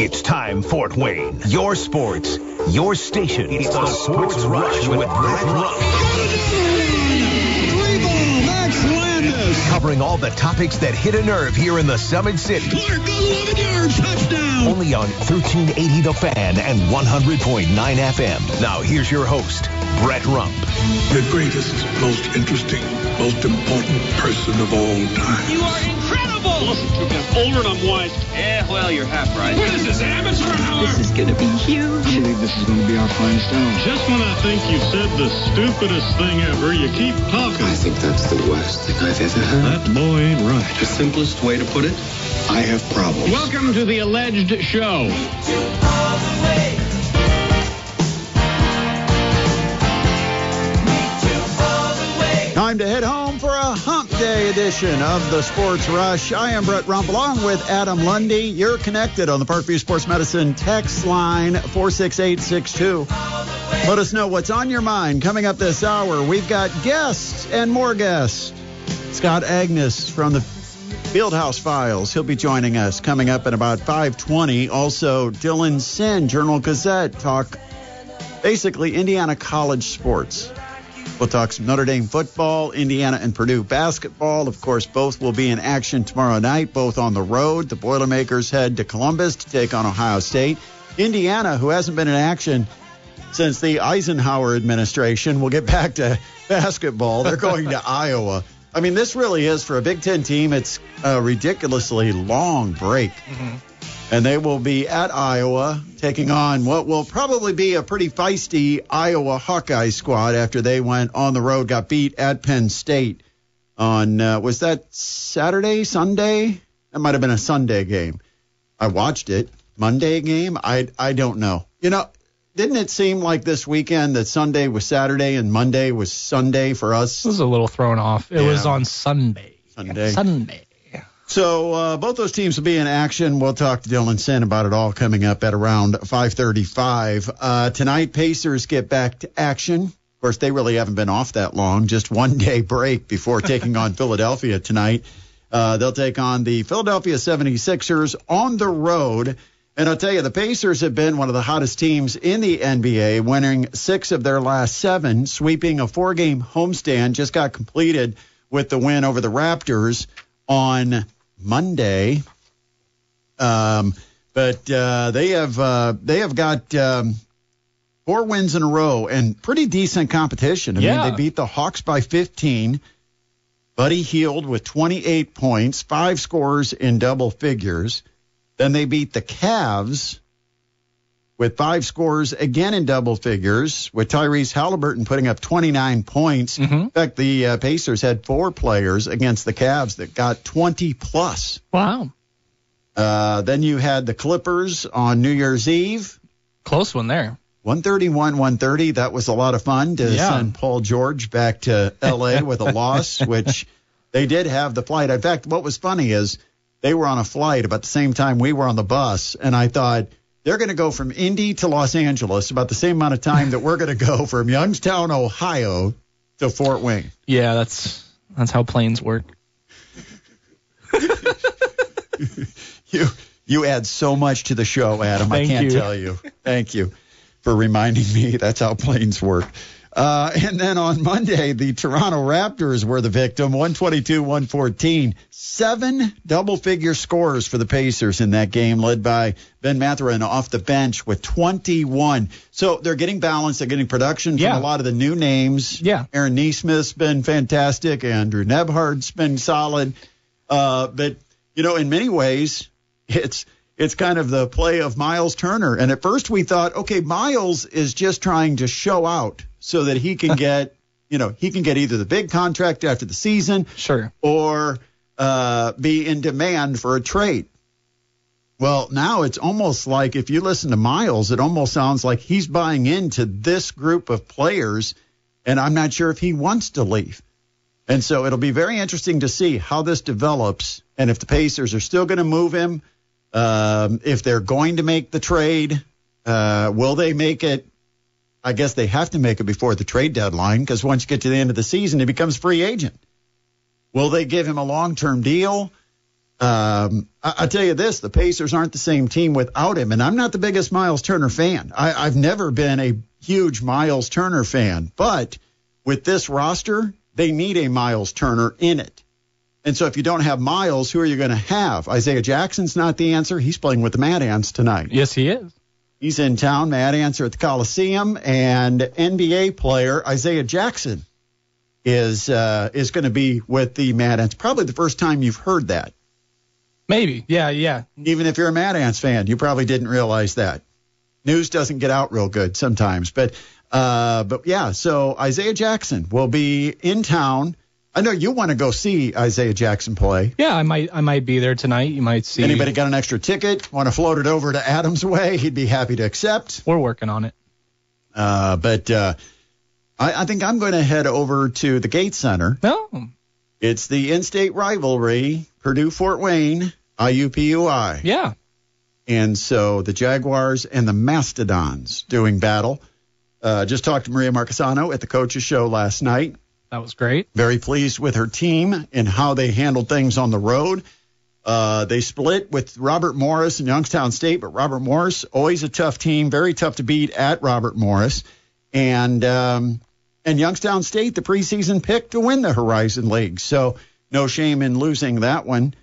It's time, Fort Wayne. Your sports, your station. It's, the, Sports, Rush with Brett Rump. Covering all the topics that hit a nerve here in the Summit City. Clark, 11 yards, touchdown. Only on 1380 The Fan and 100.9 FM. Now here's your host, Brett Rump. The greatest, most interesting, most important person of all time. You are! Listen to me. I'm older and I'm wise. Yeah, well, you're half right. What is this, amateur hour? This is gonna be huge. I believe this is going to be our finest hour. Just when I think you've said the stupidest thing ever, you keep talking. I think that's the worst thing I've ever heard. That boy ain't right. The simplest way to put it, I have problems. Welcome to the alleged show. Time to head home for a hump day edition of the Sports Rush. I am Brett Rump along with Adam Lundy. You're connected on the Parkview Sports Medicine text line 46862. Let us know what's on your mind coming up this hour. We've got guests and more guests. Scott Agness from the Fieldhouse Files. He'll be joining us coming up at about 520. Also, Dylan Sinn, Journal Gazette, talk basically Indiana college sports. We'll talk some Notre Dame football, Indiana and Purdue basketball. Of course, both will be in action tomorrow night, both on the road. The Boilermakers head to Columbus to take on Ohio State. Indiana, who hasn't been in action since the Eisenhower administration, will get back to basketball. They're going to Iowa. I mean, this really is for a Big Ten team. It's a ridiculously long break. Mm-hmm. And they will be at Iowa taking on what will probably be a pretty feisty Iowa Hawkeye squad after they went on the road, got beat at Penn State on, uh, was that Saturday, Sunday? That might have been a Sunday game. I watched it. Monday game? I, I don't know. You know, didn't it seem like this weekend that Sunday was Saturday and Monday was Sunday for us? This was a little thrown off. It Yeah. was on Sunday. Sunday. Sunday. So uh, both those teams will be in action. We'll talk to Dylan Sinn about it all coming up at around 5:35 uh, tonight. Pacers get back to action. Of course, they really haven't been off that long. Just one day break before taking on Philadelphia tonight. Uh, they'll take on the Philadelphia 76ers on the road. And I'll tell you, the Pacers have been one of the hottest teams in the NBA, winning six of their last seven, sweeping a four game homestand. Just got completed with the win over the Raptors on Monday. Um, but uh, they have uh, they have got um, four wins in a row and pretty decent competition. I Yeah. mean, they beat the Hawks by 15. Buddy Hield with 28 points, five scores in double figures. Then they beat the Cavs with five scores again in double figures, with Tyrese Halliburton putting up 29 points. In fact, the uh, Pacers had four players against the Cavs that got 20 plus. Wow. Uh, then you had the Clippers on New Year's Eve, Close one there. 131 130. That was a lot of fun to Yeah. send Paul George back to LA with a loss, which they did have the flight. In fact, what was funny is they were on a flight about the same time we were on the bus, and I thought they're going to go from Indy to Los Angeles about the same amount of time that we're going to go from Youngstown, Ohio to Fort Wayne. Yeah, that's that's how planes work. You you add so much to the show, Adam. I Thank can't you. tell you. Thank you for reminding me. That's how planes work. Uh, and then on Monday, the Toronto Raptors were the victim, 122 114. Seven double figure scores for the Pacers in that game, led by Ben Mathurin off the bench with 21. So they're getting balance. They're getting production from Yeah. a lot of the new names. Yeah. Aaron Nesmith's been fantastic. Andrew Nembhard's been solid. Uh, but, you know, in many ways, it's it's kind of the play of Miles Turner. And at first we thought, okay, Miles is just trying to show out so that he can get, you know, he can get either the big contract after the season Sure. or uh, be in demand for a trade. Well, now it's almost like if you listen to Miles, it almost sounds like he's buying into this group of players, and I'm not sure if he wants to leave. And so it'll be very interesting to see how this develops and if the Pacers are still going to move him, um, if they're going to make the trade, uh, will they make it? I guess they have to make it before the trade deadline because once you get to the end of the season, he becomes free agent. Will they give him a long term deal? Um, I, I tell you this: the Pacers aren't the same team without him, and I'm not the biggest Miles Turner fan. I, I've never been a huge Miles Turner fan, but with this roster, they need a Miles Turner in it. And so, if you don't have Miles, who are you going to have? Isaiah Jackson's not the answer. He's playing with the Mad Ants tonight. Yes, he is. He's in town. Mad Ants at the Coliseum, and NBA player Isaiah Jackson is uh, is going to be with the Mad Ants. Probably the first time you've heard that. Maybe. Yeah, yeah. Even if you're a Mad Ants fan, you probably didn't realize that. News doesn't get out real good sometimes, but uh, but yeah. So Isaiah Jackson will be in town. I know you want to go see Isaiah Jackson play. Yeah, I might I might be there tonight. You might see. Anybody got an extra ticket? Want to float it over to Adams way? He'd be happy to accept. We're working on it. Uh, but uh, I, I think I'm going to head over to the Gate Center. No. It's the in-state rivalry, Purdue Fort Wayne, IUPUI. Yeah. And so the Jaguars and the Mastodons doing battle. Uh, just talked to Maria Marchesano at the coaches show last night. That was great. Very pleased with her team and how they handled things on the road. Uh, they split with Robert Morris and Youngstown State, but Robert Morris always a tough team, very tough to beat at Robert Morris, and um, and Youngstown State the preseason pick to win the Horizon League. So no shame in losing that one.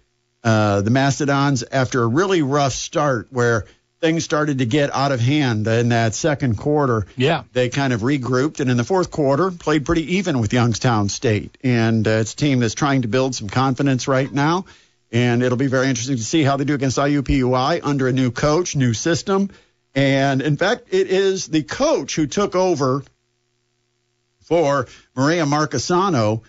Uh, the Mastodons, after a really rough start where things started to get out of hand in that second quarter, Yeah. they kind of regrouped and in the fourth quarter played pretty even with Youngstown State. And uh, it's a team that's trying to build some confidence right now. And it'll be very interesting to see how they do against IUPUI under a new coach, new system. And in fact, it is the coach who took over for Maria Marchesano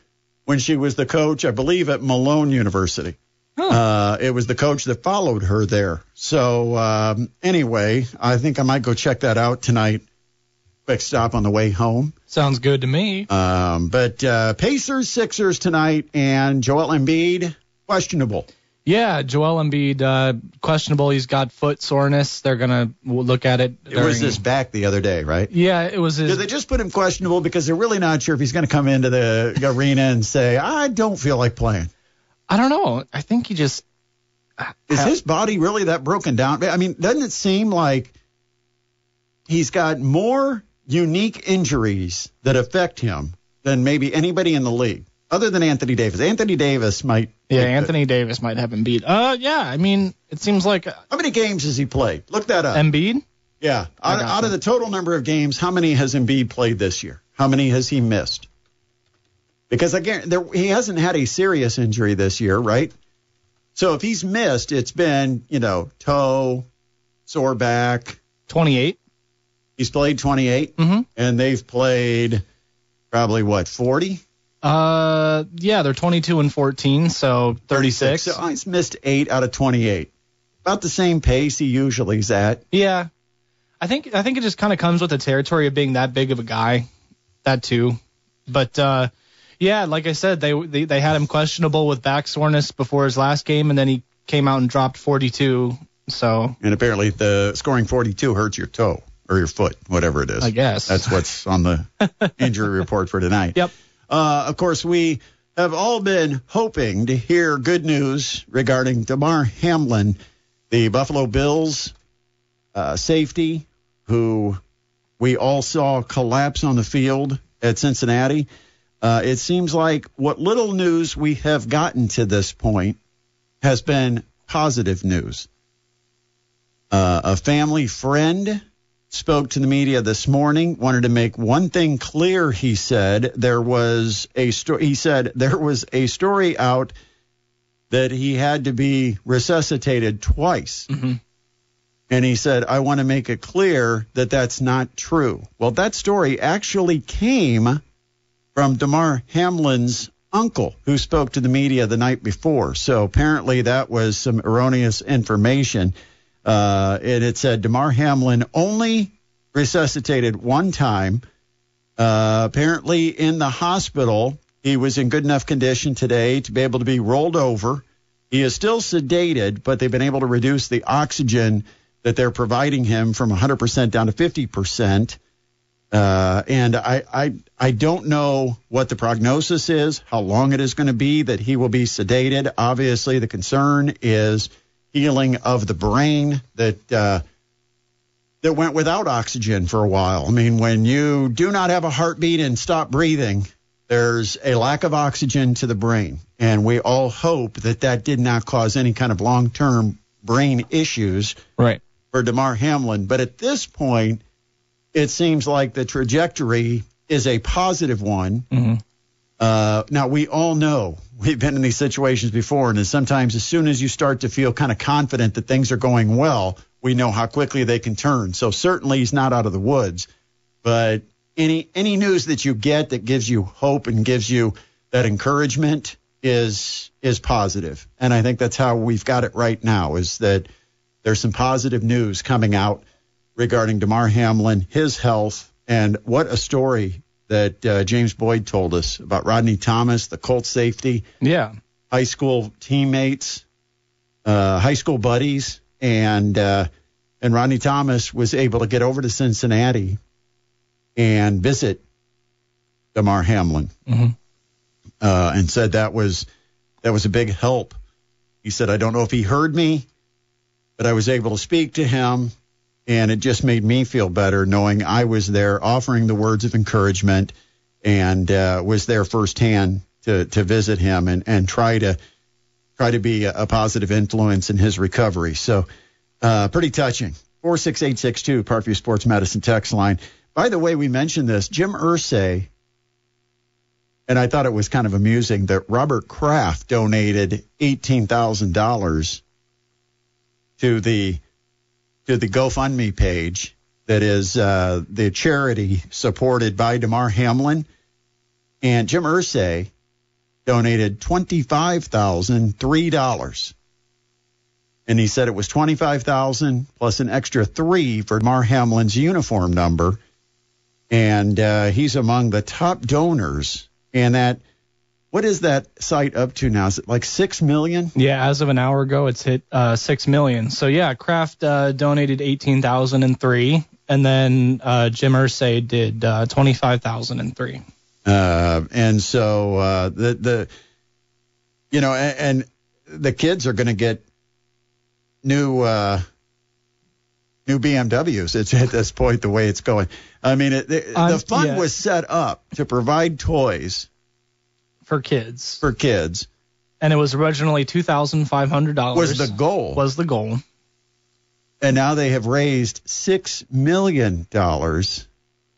when she was the coach, I believe, at Malone University. Uh, it was the coach that followed her there. So um, anyway, I think I might go check that out tonight. Quick stop on the way home. Sounds good to me. Um, but uh, Pacers, Sixers tonight, and Joel Embiid questionable. Yeah, Joel Embiid uh, questionable. He's got foot soreness. They're gonna look at it. It was his back the other day, right? Yeah, it was his. Did they just put him questionable because they're really not sure if he's going to come into the arena and say, "I don't feel like playing." I don't know. I think he just. Is his body really that broken down? I mean, doesn't it seem like he's got more unique injuries that affect him than maybe anybody in the league, other than Anthony Davis? Anthony Davis might. Yeah, Anthony Davis might have him beat. Uh, yeah. I mean, it seems like How many games has he played? Look that up. Embiid. yeah, out, out of the total number of games, how many has Embiid played this year? How many has he missed? Because again, there, he hasn't had a serious injury this year, right? So if he's missed, it's been you know toe, sore back. 28. He's played 28, Mhm. and they've played probably what 40, Uh, yeah, they're 22 and 14, so 36. So oh, he's missed eight out of 28. About the same pace he usually is at. Yeah, I think I think it just kind of comes with the territory of being that big of a guy, that too. But uh, yeah, like I said, they, they they had him questionable with back soreness before his last game, and then he came out and dropped 42. So And apparently, the scoring 42 hurts your toe or your foot, whatever it is. I guess. That's what's on the injury report for tonight. Yep. Uh, of course, we have all been hoping to hear good news regarding Damar Hamlin, the Buffalo Bills uh, safety, who we all saw collapse on the field at Cincinnati. Uh, it seems like what little news we have gotten to this point has been positive news. Uh, a family friend spoke to the media this morning wanted to make one thing clear he said. There was a story he said there was a story out that he had to be resuscitated twice. And he said i want to make it clear that that's not true. Well that story actually came from Damar Hamlin's uncle who spoke to the media the night before so apparently that was some erroneous information uh, and it said Damar Hamlin only resuscitated one time. Uh, apparently, in the hospital, he was in good enough condition today to be able to be rolled over. He is still sedated, but they've been able to reduce the oxygen that they're providing him from 100% down to 50%. Uh, and I, I, I don't know what the prognosis is, how long it is going to be that he will be sedated. Obviously, the concern is healing of the brain that uh, that went without oxygen for a while. I mean, when you do not have a heartbeat and stop breathing, there's a lack of oxygen to the brain, and we all hope that that did not cause any kind of long-term brain issues Right. for Damar Hamlin. But at this point, it seems like the trajectory is a positive one. Mhm. Uh, now we all know we've been in these situations before, and sometimes as soon as you start to feel kind of confident that things are going well, we know how quickly they can turn. So certainly he's not out of the woods, but any any news that you get that gives you hope and gives you that encouragement is is positive, and I think that's how we've got it right now. Is that there's some positive news coming out regarding Damar Hamlin, his health, and what a story that uh, James Boyd told us about Rodney Thomas, the Colts safety, Yeah. high school teammates, uh, high school buddies, and uh, and Rodney Thomas was able to get over to Cincinnati and visit Damar Hamlin, Mhm. uh, and said that was that was a big help. He said, I don't know if he heard me, but I was able to speak to him, and it just made me feel better knowing I was there offering the words of encouragement and uh, was there firsthand to to visit him and and try to try to be a, positive influence in his recovery. So uh, pretty touching. Four six eight six two Parkview Sports Medicine text line. By the way, we mentioned this. Jim Irsay, and I thought it was kind of amusing that Robert Kraft donated eighteen thousand dollars to the to the GoFundMe page that is uh, the charity supported by Damar Hamlin, and Jim Irsay donated twenty five thousand three dollars. And he said it was twenty five thousand plus an extra three for Damar Hamlin's uniform number, and uh, he's among the top donors. And that, what is that site up to now? Is it like six million? Yeah, as of an hour ago, it's hit uh, six million. So yeah, Kraft uh, donated eighteen thousand and three, and then uh, Jim Irsay did uh, twenty five thousand and three. Uh, and so uh, the the you know and, and the kids are going to get new uh, new BMWs. It's at this point the way it's going. I mean, it, the, the fund yeah. was set up to provide toys for kids, for kids. and it was originally two thousand five hundred dollars. Was the goal? was the goal? and now they have raised six million dollars.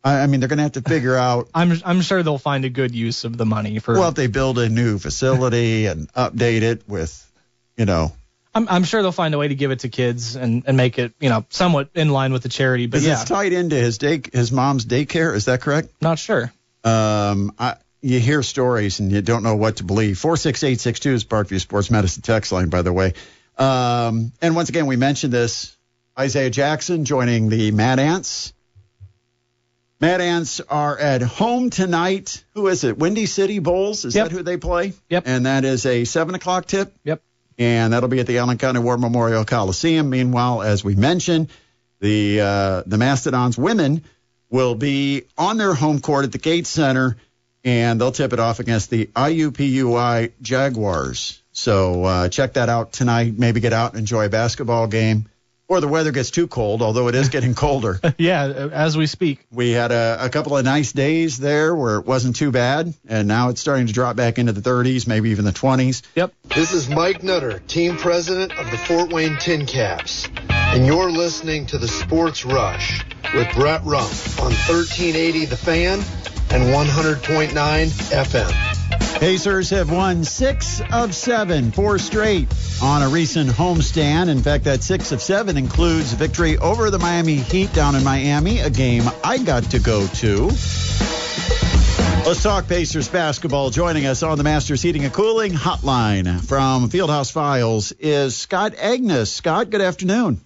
I, I mean, they're going to have to figure out. I'm I'm sure they'll find a good use of the money for. Well, if they build a new facility and update it with, you know, I'm I'm sure they'll find a way to give it to kids and and make it you know somewhat in line with the charity. But is yeah, tied into his day, his mom's daycare? Is that correct? not sure. Um, I, you hear stories and you don't know what to believe. Four six eight six two is Parkview Sports Medicine text line, by the way. Um, and once again, we mentioned this. Isaiah Jackson joining the Mad Ants. Mad Ants are at home tonight. Who is it? Windy City Bulls. Is Yep. that who they play? Yep. And that is a seven o'clock tip. Yep. And that'll be at the Allen County War Memorial Coliseum. Meanwhile, as we mentioned, the uh, the Mastodons women will be on their home court at the Gates Center, and they'll tip it off against the IUPUI Jaguars. So uh, check that out tonight. Maybe get out and enjoy a basketball game. Or the weather gets too cold, although it is getting colder. yeah, as we speak. We had a, a couple of nice days there where it wasn't too bad, and now it's starting to drop back into the 30s, maybe even the 20s. Yep. This is Mike Nutter, team president of the Fort Wayne Tin Caps, and you're listening to the Sports Rush with Brett Rump on 1380 The Fan and 100.9 FM. Pacers have won six of seven, four straight on a recent homestand. In fact, that six of seven includes victory over the Miami Heat down in Miami, a game I got to go to. Let's talk Pacers basketball. Joining us on the Masters Heating and Cooling hotline from Fieldhouse Files is Scott Agness. Scott, good afternoon.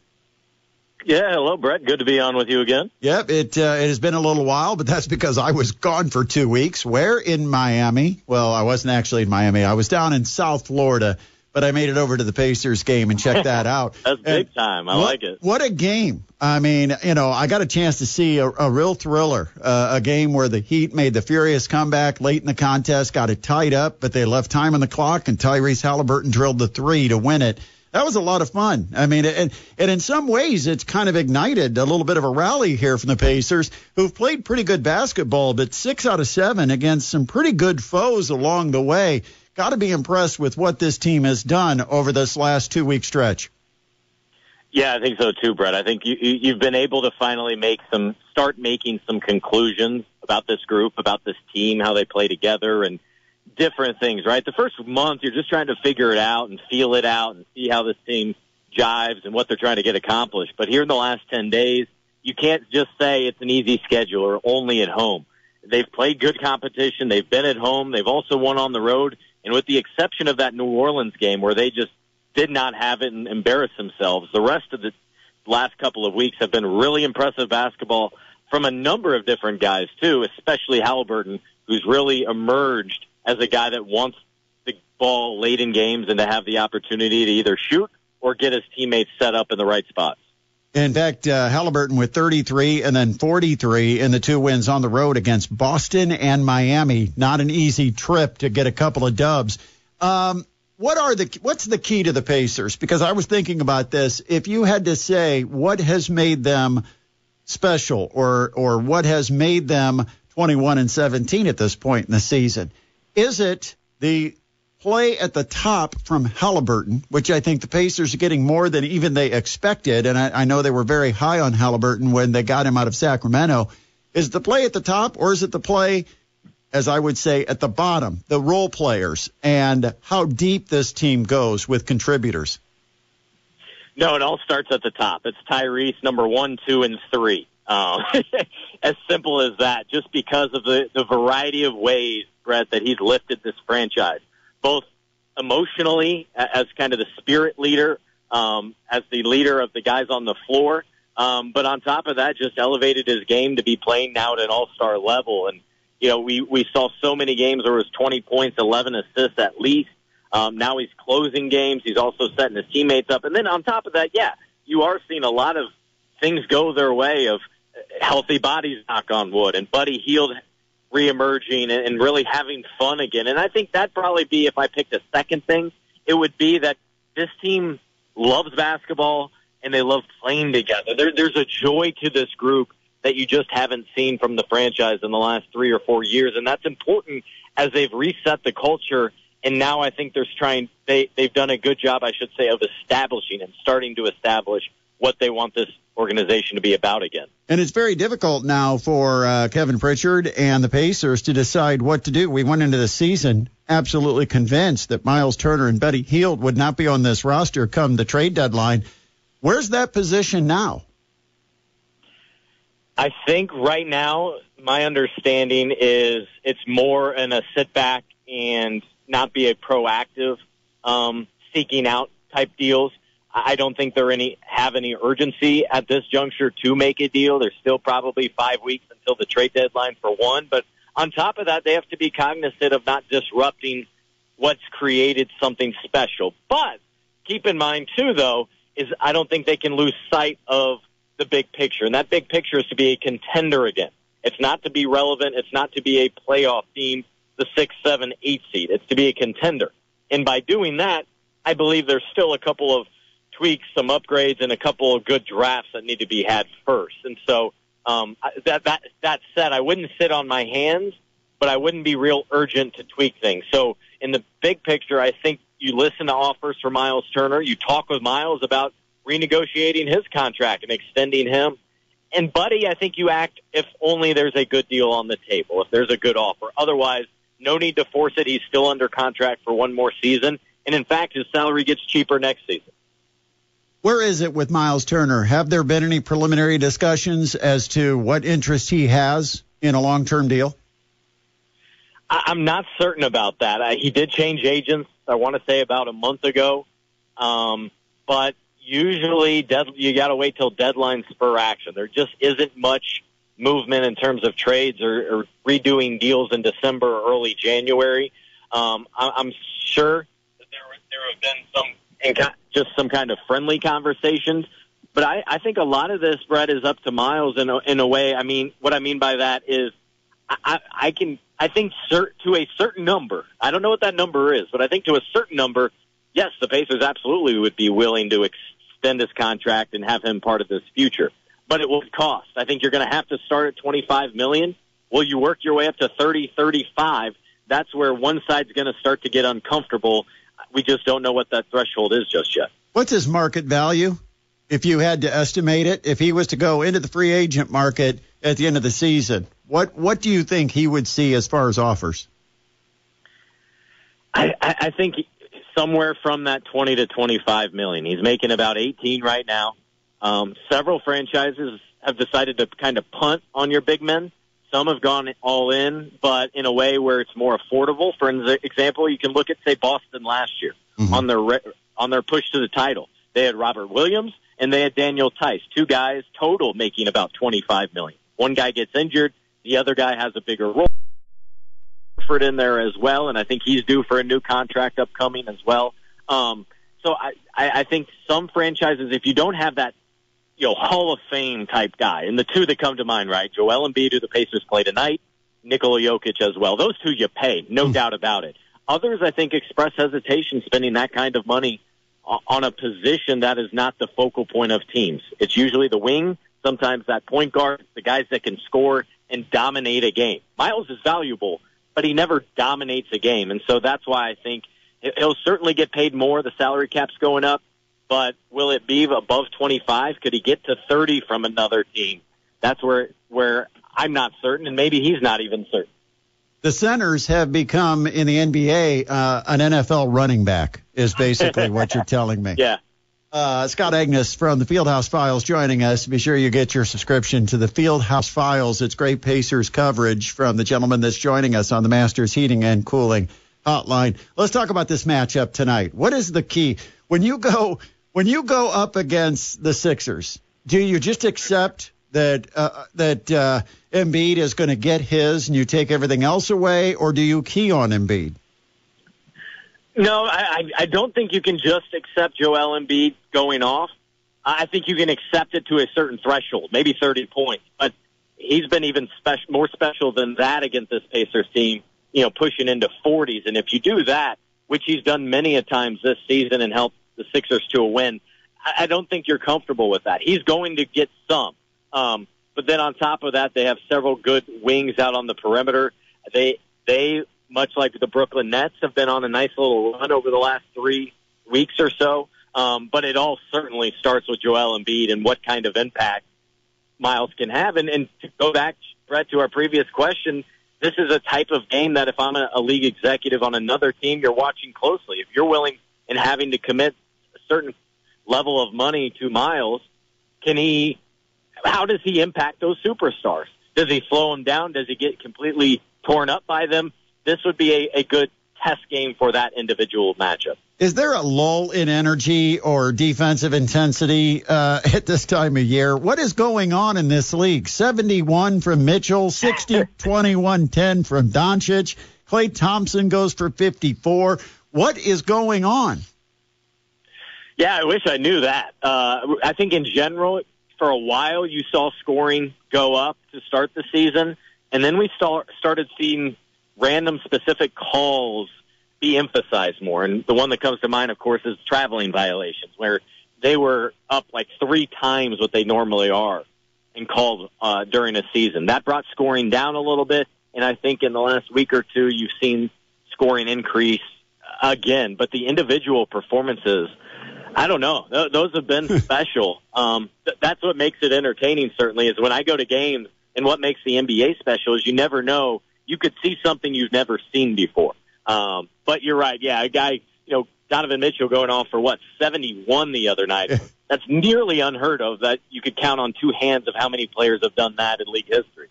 Yeah, hello, Brett. Good to be on with you again. Yep, it uh, it has been a little while, but that's because I was gone for two weeks. Where in Miami? Well, I wasn't actually in Miami. I was down in South Florida but I made it over to the Pacers game and checked that out. That's And big time. I what, like it. What a game! I mean, you know, I got a chance to see a, a real thriller, uh, a game where the Heat made the furious comeback late in the contest, got it tied up, but they left time on the clock, and Tyrese Halliburton drilled the three to win it. That was a lot of fun. I mean, and, and in some ways, it's kind of ignited a little bit of a rally here from the Pacers, who've played pretty good basketball, but six out of seven against some pretty good foes along the way. Got to be impressed with what this team has done over this last two week stretch. Yeah, I think so too, Brett. I think you, you- you've been able to finally make some, start making some conclusions about this group, about this team, how they play together, and different things. Right, the first month you're just trying to figure it out and feel it out and see how this team jives and what they're trying to get accomplished. But here in the last ten days, you can't just say it's an easy schedule or only at home. They've played good competition. They've been at home. They've also won on the road. And with the exception of that New Orleans game where they just did not have it and embarrassed themselves, the rest of the last couple of weeks have been really impressive basketball from a number of different guys too, especially Halliburton, who's really emerged as a guy that wants the ball late in games and to have the opportunity to either shoot or get his teammates set up in the right spots. In fact, uh, Halliburton with 33 and then 43 in the two wins on the road against Boston and Miami. Not an easy trip to get a couple of dubs. Um, what are the what's the key to the Pacers? Because I was thinking about this. If you had to say what has made them special, or or what has made them 21 and 17 at this point in the season, is it the play at the top from Halliburton, which I think the Pacers are getting more than even they expected. And I, I know they were very high on Halliburton when they got him out of Sacramento. Is the play at the top or is it the play, as I would say, at the bottom, the role players and how deep this team goes with contributors? No, it all starts at the top. It's Tyrese, number one, two, and three. Um, as simple as that, just because of the, the variety of ways, Brett, that he's lifted this franchise, both emotionally as kind of the spirit leader, um, as the leader of the guys on the floor, um, but on top of that, just elevated his game to be playing now at an all-star level. And, you know, we, we saw so many games where it was 20 points, 11 assists at least. Um, now he's closing games. He's also setting his teammates up. And then on top of that, yeah, you are seeing a lot of things go their way of healthy bodies, knock on wood, and Buddy Hield reemerging and, and really having fun again. And I think that'd probably be, if I picked a second thing, it would be that this team loves basketball and they love playing together. There, there's a joy to this group that you just haven't seen from the franchise in the last three or four years. And that's important as they've reset the culture. And now I think they're trying, they, they've done a good job, I should say, of establishing and starting to establish what they want this organization to be about again. And it's very difficult now for uh, Kevin Pritchard and the Pacers to decide what to do. We went into the season absolutely convinced that Miles Turner and Buddy Hield would not be on this roster come the trade deadline. Where's that position now? I think right now, my understanding is it's more in a sit back and not be a proactive um, seeking out type deals. I don't think there any have any urgency at this juncture to make a deal. There's still probably five weeks until the trade deadline for one. But on top of that, they have to be cognizant of not disrupting what's created something special. But keep in mind too, though, is I don't think they can lose sight of the big picture, and that big picture is to be a contender again. It's not to be relevant. It's not to be a playoff team, the six, seven, eight seed. It's to be a contender. And by doing that, I believe there's still a couple of tweaks, some upgrades, and a couple of good drafts that need to be had first. And so, um, that that that said, I wouldn't sit on my hands, but I wouldn't be real urgent to tweak things. So, in the big picture, I think you listen to offers for Miles Turner. You talk with Miles about renegotiating his contract and extending him. And Buddy, I think you act if only there's a good deal on the table, if there's a good offer. Otherwise, no need to force it. He's still under contract for one more season. And in fact, his salary gets cheaper next season. Where is it with Miles Turner? Have there been any preliminary discussions as to what interest he has in a long term deal? I'm not certain about that. He did change agents, I want to say about a month ago. Um, but usually dead, you got to wait till deadline spur action. There just isn't much movement in terms of trades or, or redoing deals in December or early January. Um, I, I'm sure that there, there have been some in, just some kind of friendly conversations. But I, I think a lot of this, Brett, is up to Miles in a, in a way. I mean, what I mean by that is I, I, can, I think cert, to a certain number, I don't know what that number is, but I think to a certain number, yes, the Pacers absolutely would be willing to extend his contract and have him part of this future. But it will cost. I think you're going to have to start at 25 million. Will you work your way up to 30, 35? That's where one side's going to start to get uncomfortable. We just don't know what that threshold is just yet. What's his market value? If you had to estimate it, if he was to go into the free agent market at the end of the season, what what do you think he would see as far as offers? I, I think somewhere from that 20 to 25 million. He's making about 18 right now. Um, several franchises have decided to kind of punt on your big men. Some have gone all in, but in a way where it's more affordable. For example, you can look at say Boston last year mm-hmm. on their re- on their push to the title. They had Robert Williams and they had Daniel Theis, two guys total making about 25 million. One guy gets injured, the other guy has a bigger role. Horford in there as well, and I think he's due for a new contract upcoming as well. Um, so I, I, I think some franchises, if you don't have that, you know, Hall of Fame type guy, and the two that come to mind, right? Joel Embiid, who the Pacers play tonight, Nikola Jokic as well. Those two you pay, no mm. doubt about it. Others, I think, express hesitation spending that kind of money on a position that is not the focal point of teams. It's usually the wing, sometimes that point guard, the guys that can score and dominate a game. Miles is valuable, but he never dominates a game. And so that's why I think he'll certainly get paid more. The salary cap's going up, but will it be above 25? Could he get to 30 from another team? That's where, where I'm not certain, and maybe he's not even certain. The centers have become in the NBA uh, an NFL running back, is basically what you're telling me. Yeah. Uh, Scott Agness from the Fieldhouse Files joining us. Be sure you get your subscription to the Fieldhouse Files. It's great Pacers coverage from the gentleman that's joining us on the Masters Heating and Cooling Hotline. Let's talk about this matchup tonight. What is the key when you go when you go up against the Sixers? Do you just accept that uh, that uh, Embiid is going to get his and you take everything else away, or do you key on Embiid? No, I, I don't think you can just accept Joel Embiid going off. I think you can accept it to a certain threshold, maybe 30 points. But he's been even special, more special than that against this Pacers team, you know, pushing into 40s. And if you do that, which he's done many a times this season and helped the Sixers to a win, I don't think you're comfortable with that. He's going to get some. Um, but then on top of that, they have several good wings out on the perimeter. They, they much like the Brooklyn Nets, have been on a nice little run over the last three weeks or so. Um, but it all certainly starts with Joel Embiid and what kind of impact Miles can have. And, and to go back, Brett, to our previous question, this is a type of game that if I'm a, a league executive on another team, you're watching closely. If you're willing and having to commit certain level of money to Miles, can he? How does he impact those superstars? Does he slow them down? Does he get completely torn up by them? this would be a, a good test game for that individual matchup. Is there a lull in energy or defensive intensity uh, at this time of year? What is going on in this league? 71 from Mitchell, 60, 21, 10 from Doncic. Klay Thompson goes for 54. What is going on? Yeah, I wish I knew that. Uh, I think in general, for a while, you saw scoring go up to start the season, and then we start, started seeing random specific calls be emphasized more. And the one that comes to mind, of course, is traveling violations, where they were up like three times what they normally are and called uh, during a season. That brought scoring down a little bit, and I think in the last week or two, you've seen scoring increase again. But the individual performances, I don't know. Th- those have been special. Um, th- that's what makes it entertaining. Certainly, is when I go to games, and what makes the NBA special is you never know you could see something you've never seen before. Um, but you're right. Yeah, a guy, you know, Donovan Mitchell going off for what 71 the other night. That's nearly unheard of. That you could count on two hands of how many players have done that in league history.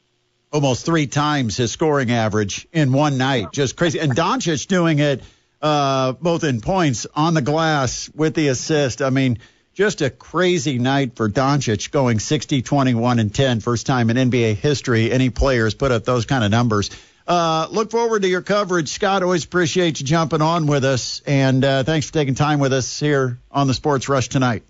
Almost three times his scoring average in one night, just crazy. And Doncic doing it uh, both in points on the glass with the assist. I mean, just a crazy night for Doncic going 60, 21, and 10. First time in NBA history any players put up those kind of numbers. Uh, look forward to your coverage, Scott. Always appreciate you jumping on with us, and uh, thanks for taking time with us here on the Sports Rush tonight.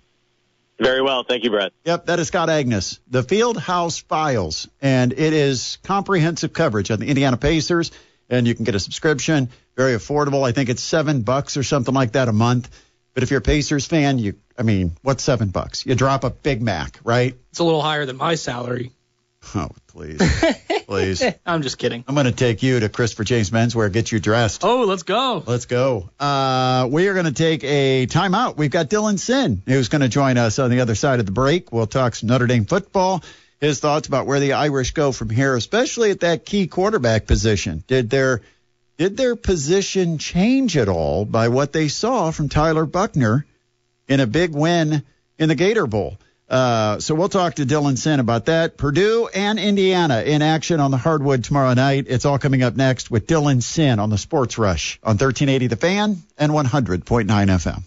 Very well. Thank you, Brett. Yep, that is Scott Agness, the Field House Files, and it is comprehensive coverage on the Indiana Pacers, and you can get a subscription, very affordable. I think it's seven bucks or something like that a month. But if you're a Pacers fan, you, I mean, what's seven bucks? You drop a Big Mac, right? It's a little higher than my salary. Oh, please, please. I'm just kidding. I'm going to take you to Christopher James Menswear, get you dressed. Oh, let's go. Let's go. Uh, we are going to take a timeout. We've got Dylan Sinn, who's going to join us on the other side of the break. We'll talk some Notre Dame football, his thoughts about where the Irish go from here, especially at that key quarterback position. Did their did their position change at all by what they saw from Tyler Buchner in a big win in the Gator Bowl? Uh, so we'll talk to Dylan Sinn about that. Purdue and Indiana in action on the hardwood tomorrow night. It's all coming up next with Dylan Sinn on the Sports Rush on 1380 The Fan and 100.9 FM.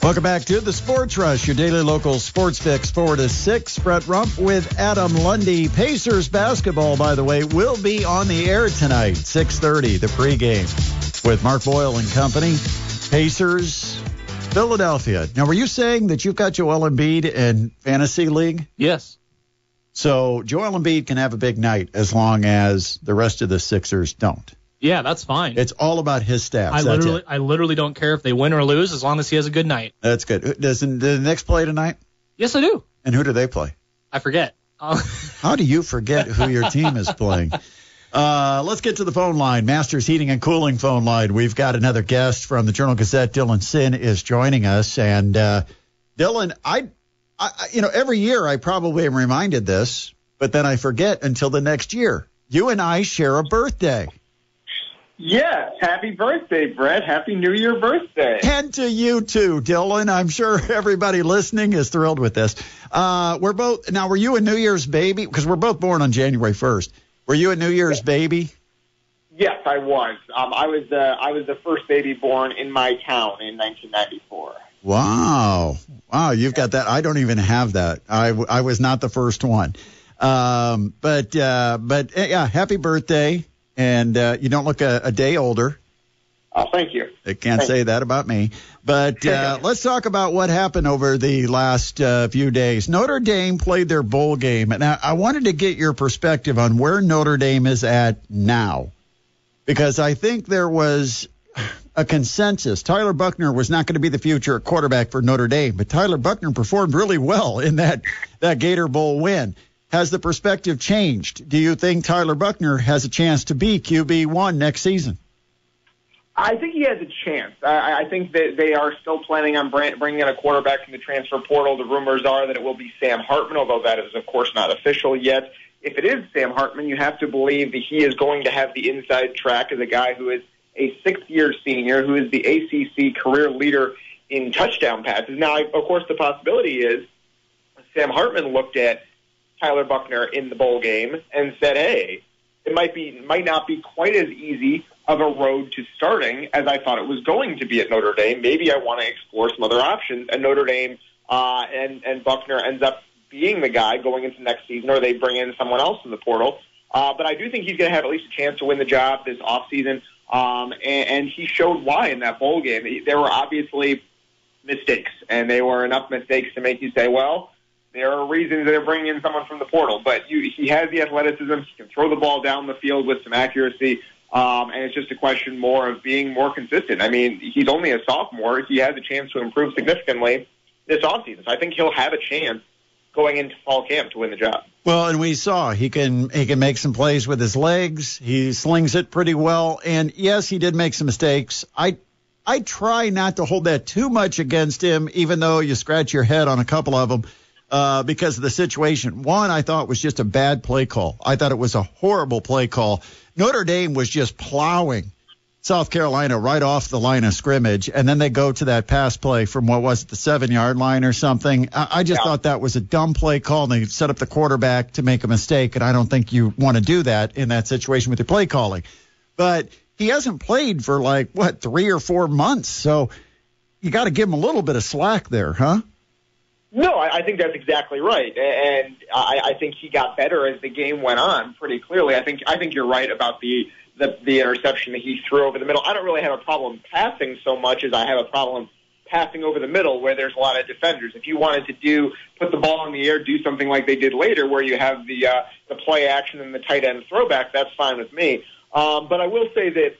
Welcome back to the Sports Rush, your daily local sports fix, four to six. Brett Rump with Adam Lundy. Pacers basketball, by the way, will be on the air tonight, 6:30, the pregame with Mark Boyle and company. Pacers Philadelphia. Now, were you saying that you've got Joel Embiid in fantasy league? Yes. So Joel Embiid can have a big night as long as the rest of the Sixers don't. Yeah, that's fine. It's all about his stats. I That's literally, it. I literally don't care if they win or lose as long as he has a good night. That's good. Does the Knicks play tonight? Yes, I do. And who do they play? I forget. Uh, How do you forget who your team is playing? Uh, let's get to the phone line, Masters Heating and Cooling phone line. We've got another guest from the Journal Gazette. Dylan Sinn is joining us, and uh, Dylan, I, I, you know, every year I probably am reminded this, but then I forget until the next year. You and I share a birthday. Yes, happy birthday, Brett. Happy New Year birthday. And to you too, Dylan. I'm sure everybody listening is thrilled with this. Uh, we're both now. Were you a New Year's baby? Because we're both born on January 1st. Were you a New Year's baby? Yes, I was. Um, I was. Uh, I was the first baby born in my town in 1994. Wow, wow, you've got that. I don't even have that. I, I was not the first one. Um, but uh, but uh, yeah, happy birthday, and uh, you don't look a, a day older. Oh, thank you. I can't say that about me. But uh, let's talk about what happened over the last uh, few days. Notre Dame played their bowl game, and I, I wanted to get your perspective on where Notre Dame is at now, because I think there was a consensus. Tyler Buchner was not going to be the future quarterback for Notre Dame, but Tyler Buchner performed really well in that that Gator Bowl win. Has the perspective changed? Do you think Tyler Buchner has a chance to be QB one next season? I think he has a chance. I, I think that they are still planning on bring- bringing in a quarterback from the transfer portal. The rumors are that it will be Sam Hartman, although that is, of course, not official yet. If it is Sam Hartman, you have to believe that he is going to have the inside track as a guy who is a sixth-year senior, who is the ACC career leader in touchdown passes. Now, of course, the possibility is Sam Hartman looked at Tyler Buchner in the bowl game and said, "Hey, it might be might not be quite as easy of a road to starting as I thought it was going to be at Notre Dame. Maybe I want to explore some other options." And Notre Dame uh, and and Buchner ends up being the guy going into next season, or they bring in someone else in the portal. Uh, but I do think he's going to have at least a chance to win the job this offseason. Um, and, and he showed why in that bowl game. There were obviously mistakes, and they were enough mistakes to make you say, well, there are reasons they're bringing in someone from the portal. But you, he has the athleticism. He can throw the ball down the field with some accuracy. Um, and it's just a question more of being more consistent. I mean, he's only a sophomore. He has a chance to improve significantly this offseason. So I think he'll have a chance going into fall camp to win the job. Well, and we saw he can he can make some plays with his legs. He slings it pretty well. And yes, he did make some mistakes. I I try not to hold that too much against him, even though you scratch your head on a couple of them uh, because of the situation. One, I thought was just a bad play call. I thought it was a horrible play call. Notre Dame was just plowing South Carolina right off the line of scrimmage, and then they go to that pass play from what was it, the seven yard line or something. I, I just Yeah. thought that was a dumb play call, and they set up the quarterback to make a mistake, and I don't think you want to do that in that situation with your play calling. But he hasn't played for like what three or four months, so you got to give him a little bit of slack there, huh? No, I, I think that's exactly right, and I, I think he got better as the game went on. Pretty clearly, I think I think you're right about the, the the interception that he threw over the middle. I don't really have a problem passing so much as I have a problem passing over the middle where there's a lot of defenders. If you wanted to do put the ball in the air, do something like they did later, where you have the uh, the play action and the tight end throwback, that's fine with me. Um, but I will say that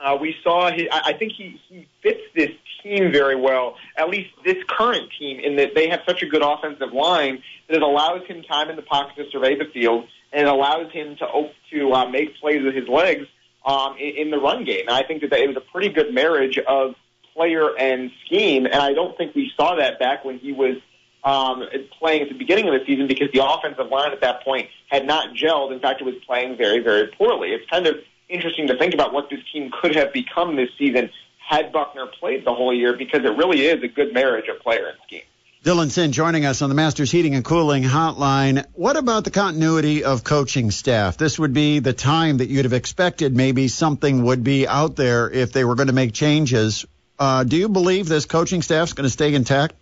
uh, we saw. I I think he, he fits this team very well. At least this current team, in that they have such a good offensive line that it allows him time in the pocket to survey the field, and it allows him to to uh, make plays with his legs um, in, in the run game. And I think that it was a pretty good marriage of player and scheme. And I don't think we saw that back when he was um, playing at the beginning of the season because the offensive line at that point had not gelled. In fact, it was playing very, very poorly. It's kind of interesting to think about what this team could have become this season had Buchner played the whole year because it really is a good marriage of player and scheme. Dylan Sinn joining us on the Masters Heating and Cooling Hotline. What about the continuity of coaching staff? This would be the time that you'd have expected maybe something would be out there if they were going to make changes. Uh, do you believe this coaching staff is going to stay intact?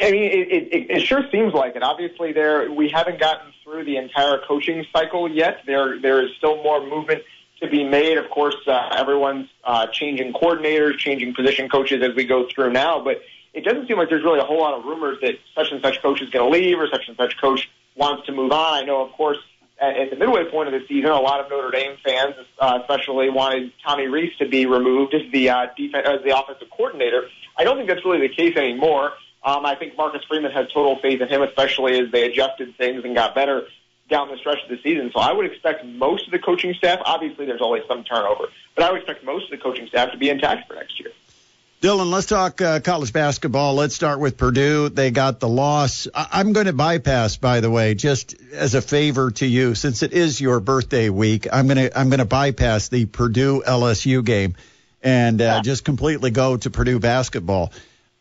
I mean, it, it, it sure seems like it. Obviously, there we haven't gotten through the entire coaching cycle yet. There, there is still more movement to be made. Of course, uh, everyone's uh, changing coordinators, changing position coaches as we go through now. But it doesn't seem like there's really a whole lot of rumors that such and such coach is going to leave or such and such coach wants to move on. I know, of course, at, at the midway point of the season, a lot of Notre Dame fans, uh, especially, wanted Tommy Rees to be removed as the uh, defense, as the offensive coordinator. I don't think that's really the case anymore. Um, I think Marcus Freeman has total faith in him, especially as they adjusted things and got better down the stretch of the season. So I would expect most of the coaching staff. Obviously, there's always some turnover, but I would expect most of the coaching staff to be intact for next year. Dylan, let's talk uh, college basketball. Let's start with Purdue. They got the loss. I- I'm going to bypass, by the way, just as a favor to you, since it is your birthday week. I'm going to I'm going to bypass the Purdue LSU game and uh, yeah. just completely go to Purdue basketball.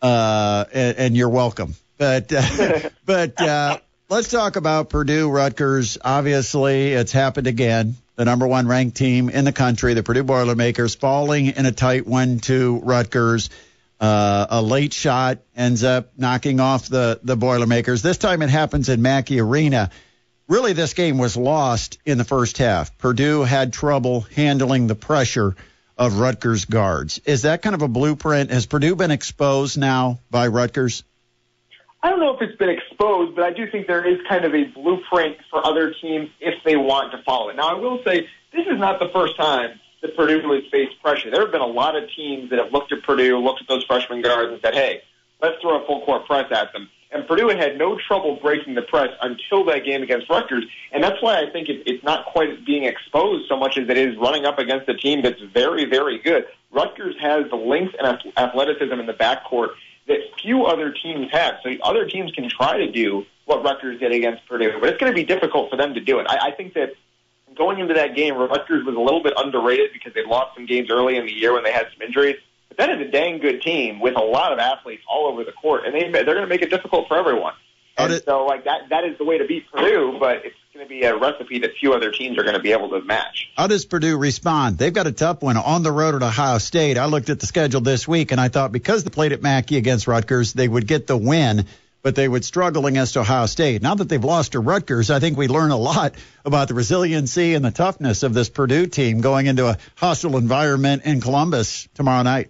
Uh, and, and you're welcome. But uh, but uh, let's talk about Purdue Rutgers. Obviously, it's happened again the number one ranked team in the country, the Purdue Boilermakers, falling in a tight one to Rutgers. Uh, a late shot ends up knocking off the, the Boilermakers. This time it happens in Mackey Arena. Really, this game was lost in the first half. Purdue had trouble handling the pressure of Rutgers guards. Is that kind of a blueprint? Has Purdue been exposed now by Rutgers? I don't know if it's been exposed, but I do think there is kind of a blueprint for other teams if they want to follow it. Now, I will say this is not the first time that Purdue has faced pressure. There have been a lot of teams that have looked at Purdue, looked at those freshman guards, and said, "Hey, let's throw a full court press at them." And Purdue had no trouble breaking the press until that game against Rutgers, and that's why I think it, it's not quite being exposed so much as it is running up against a team that's very, very good. Rutgers has the length and athleticism in the backcourt that few other teams have. So other teams can try to do what Rutgers did against Purdue, but it's going to be difficult for them to do it. I, I think that going into that game, Rutgers was a little bit underrated because they lost some games early in the year when they had some injuries. But that is a dang good team with a lot of athletes all over the court, and they they're going to make it difficult for everyone. And so, like that, that is the way to beat Purdue, but it's going to be a recipe that few other teams are going to be able to match. How does Purdue respond? They've got a tough one on the road at Ohio State. I looked at the schedule this week, and I thought because they played at Mackey against Rutgers, they would get the win, but they would struggle against Ohio State. Now that they've lost to Rutgers, I think we learn a lot about the resiliency and the toughness of this Purdue team going into a hostile environment in Columbus tomorrow night.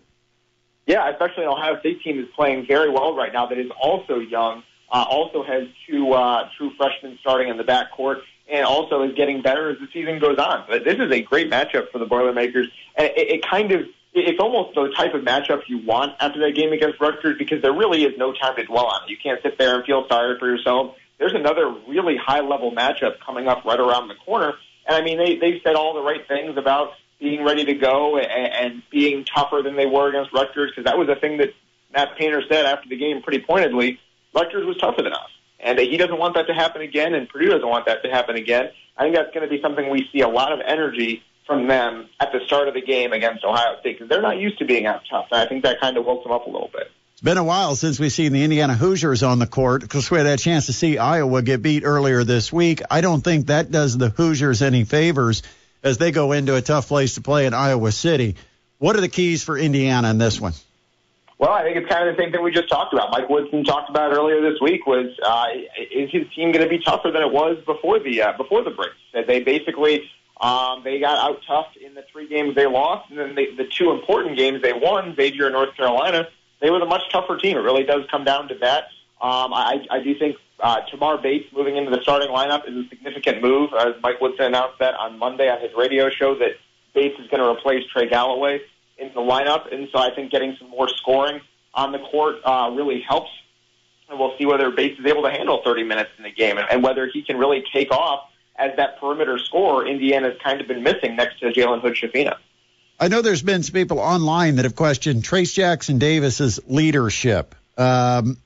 Yeah, especially an Ohio State team is playing very well right now that is also young uh, also has two uh, true freshmen starting in the backcourt, and also is getting better as the season goes on. But this is a great matchup for the Boilermakers, and it, it kind of it's almost the type of matchup you want after that game against Rutgers because there really is no time to dwell on it. You can't sit there and feel sorry for yourself. There's another really high level matchup coming up right around the corner, and I mean they they've said all the right things about being ready to go and, and being tougher than they were against Rutgers because that was a thing that Matt Painter said after the game pretty pointedly Rutgers was tougher than us. And uh, he doesn't want that to happen again, and Purdue doesn't want that to happen again. I think that's going to be something we see a lot of energy from them at the start of the game against Ohio State because they're not used to being out tough. And I think that kind of woke them up a little bit. It's been a while since we've seen the Indiana Hoosiers on the court because we had a chance to see Iowa get beat earlier this week. I don't think that does the Hoosiers any favors as they go into a tough place to play in Iowa City. What are the keys for Indiana in this one? Well, I think it's kind of the same thing we just talked about. Mike Woodson talked about earlier this week was uh, is his team going to be tougher than it was before the uh, before the break? That they basically um, they got out tough in the three games they lost, and then they, the two important games they won, Xavier and North Carolina, they were the much tougher team. It really does come down to that. Um, I, I do think uh, Tamar Bates moving into the starting lineup is a significant move. As Mike Woodson announced that on Monday on his radio show that Bates is going to replace Trey Galloway in the lineup, and so I think getting some more scoring on the court uh, really helps. And we'll see whether Bates is able to handle 30 minutes in the game and, and whether he can really take off as that perimeter scorer Indiana's kind of been missing next to Jalen Hood Schifino. I know there's been some people online that have questioned Trayce Jackson Davis's leadership. Um,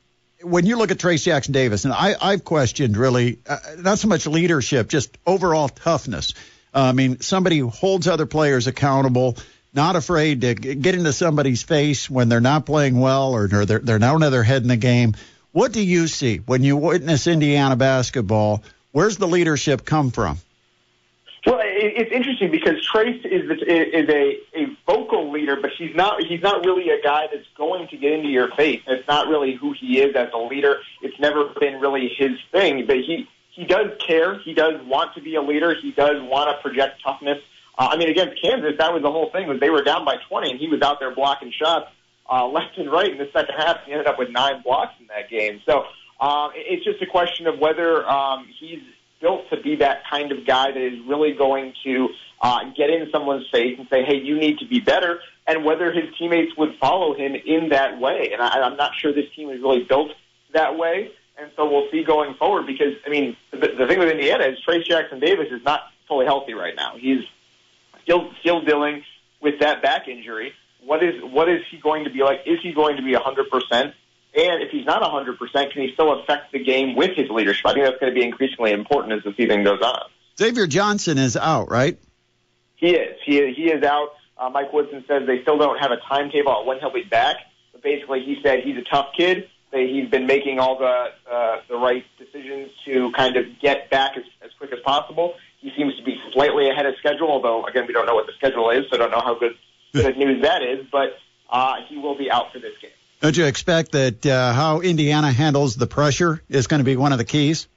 when you look at Trayce Jackson Davis, and I, I've questioned really uh, not so much leadership, just overall toughness. Uh, I mean, somebody who holds other players accountable, not afraid to get into somebody's face when they're not playing well or they're, they're not on their head in the game. What do you see when you witness Indiana basketball? Where's the leadership come from? Well, it's interesting because Trayce is is a, a leader, but he's not he's not really a guy that's going to get into your face. It's not really who he is as a leader. It's never been really his thing. But he he does care. He does want to be a leader. He does want to project toughness. Uh, I mean, against Kansas, that was the whole thing. Was they were down by 20, and he was out there blocking shots uh, left and right in the second half. He ended up with nine blocks in that game. So um, it's just a question of whether um, he's built to be that kind of guy that is really going to uh, get in someone's face and say, "Hey, you need to be better," and whether his teammates would follow him in that way. And I, I'm not sure this team is really built that way. And so we'll see going forward because, I mean, the, the thing with Indiana is Trayce Jackson Davis is not fully healthy right now. He's still still dealing with that back injury. What is what is he going to be like? Is he going to be 100%? And if he's not 100%, can he still affect the game with his leadership? I think that's going to be increasingly important as the season goes on. Xavier Johnson is out, right? He is. He is, he is out. Uh, Mike Woodson says they still don't have a timetable on when he'll be back. But basically, he said he's a tough kid. He's been making all the uh, the right decisions to kind of get back as, as quick as possible. He seems to be slightly ahead of schedule, although again we don't know what the schedule is, so I don't know how good good news that is. But uh, he will be out for this game. Don't you expect that uh, how Indiana handles the pressure is going to be one of the keys?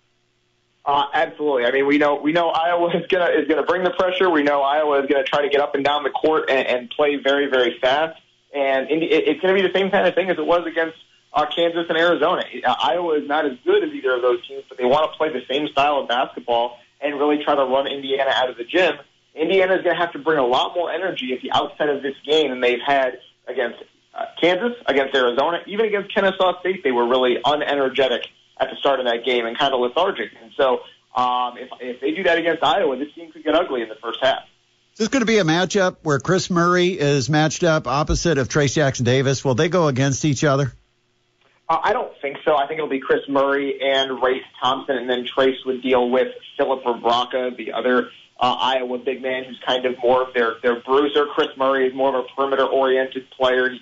Uh, absolutely. I mean, we know we know Iowa is gonna is gonna bring the pressure. We know Iowa is gonna try to get up and down the court and, and play very very fast. And Indi- it, it's to be the same kind of thing as it was against uh, Kansas and Arizona. Uh, Iowa is not as good as either of those teams, but they want to play the same style of basketball and really try to run Indiana out of the gym. Indiana is to have to bring a lot more energy at the outset of this game than they've had against uh, Kansas, against Arizona, even against Kennesaw State. They were really unenergetic at the start of that game and kind of lethargic. And so, um, if if they do that against Iowa, this game could get ugly in the first half. Is this going to be a matchup where Kris Murray is matched up opposite of Trayce Jackson Davis? Will they go against each other? Uh, I don't think so. I think it'll be Kris Murray and Race Thompson, and then Trayce would deal with Filip Rebraca, the other uh, Iowa big man, who's kind of more of their their bruiser. Kris Murray is more of a perimeter oriented player. He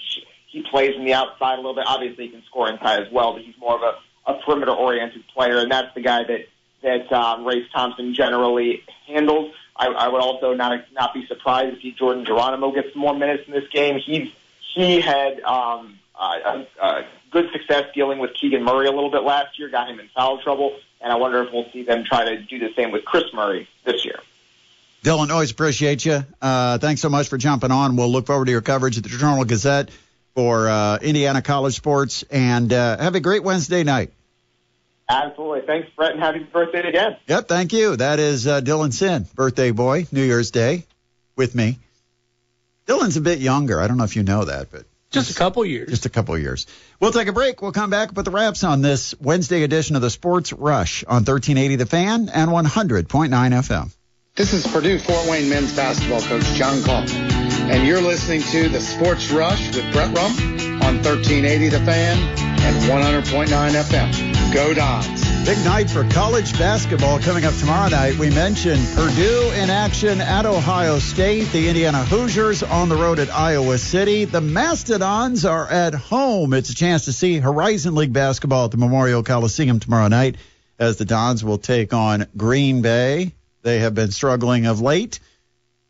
he plays from the outside a little bit. Obviously, he can score inside as well, but he's more of a, a perimeter oriented player, and that's the guy that that um, Race Thompson generally handles. I, I would also not not be surprised if he, Jordan Geronimo gets more minutes in this game. He he had um, uh, uh, good success dealing with Keegan Murray a little bit last year, got him in foul trouble, and I wonder if we'll see them try to do the same with Kris Murray this year. Dylan, always appreciate you. Uh, thanks so much for jumping on. We'll look forward to your coverage at the Journal Gazette for uh, Indiana college sports, and uh, have a great Wednesday night. Absolutely. Thanks, Brett, and happy birthday again. Yep, thank you. That is uh, Dylan Sinn, birthday boy, New Year's Day, with me. Dylan's a bit younger. I don't know if you know that, but just a couple years. Just a couple years. We'll take a break. We'll come back, put the wraps on this Wednesday edition of the Sports Rush on 1380 The Fan and 100.9 FM. This is Purdue Fort Wayne men's basketball coach Jon Coffman, and you're listening to the Sports Rush with Brett Rump on 1380 The Fan and 100.9 FM. Go Dons! Big night for college basketball coming up tomorrow night. We mentioned Purdue in action at Ohio State, the Indiana Hoosiers on the road at Iowa City. The Mastodons are at home. It's a chance to see Horizon League basketball at the Memorial Coliseum tomorrow night as the Dons will take on Green Bay. They have been struggling of late.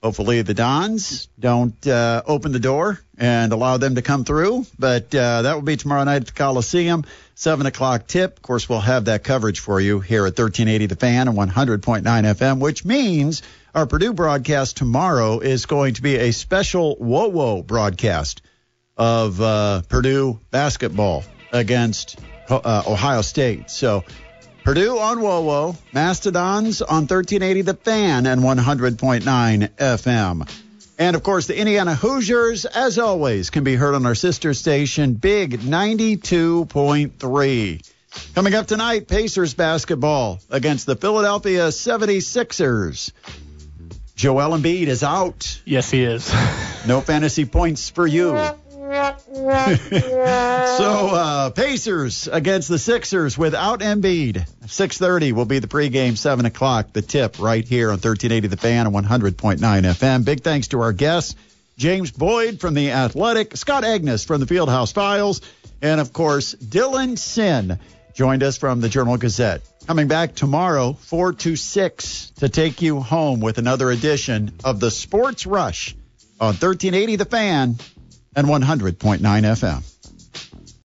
Hopefully, the Dons don't uh, open the door and allow them to come through. But uh, that will be tomorrow night at the Coliseum, 7 o'clock tip. Of course, we'll have that coverage for you here at 1380 The Fan and 100.9 FM, which means our Purdue broadcast tomorrow is going to be a special WoWo broadcast of uh, Purdue basketball against uh, Ohio State. So Purdue on WoWo, Mastodons on 1380 The Fan and 100.9 FM. And of course, the Indiana Hoosiers, as always, can be heard on our sister station, Big 92.3. Coming up tonight, Pacers basketball against the Philadelphia 76ers. Joel Embiid is out. Yes, he is. no fantasy points for you. so uh, Pacers against the Sixers without Embiid. 6:30 will be the pregame. 7 o'clock the tip right here on 1380 The Fan and 100.9 FM. Big thanks to our guests, James Boyd from the Athletic, Scott Agness from the Fieldhouse Files, and of course Dylan Sinn joined us from the Journal Gazette. Coming back tomorrow, 4 to 6, to take you home with another edition of the Sports Rush on 1380 The Fan and 100.9 FM.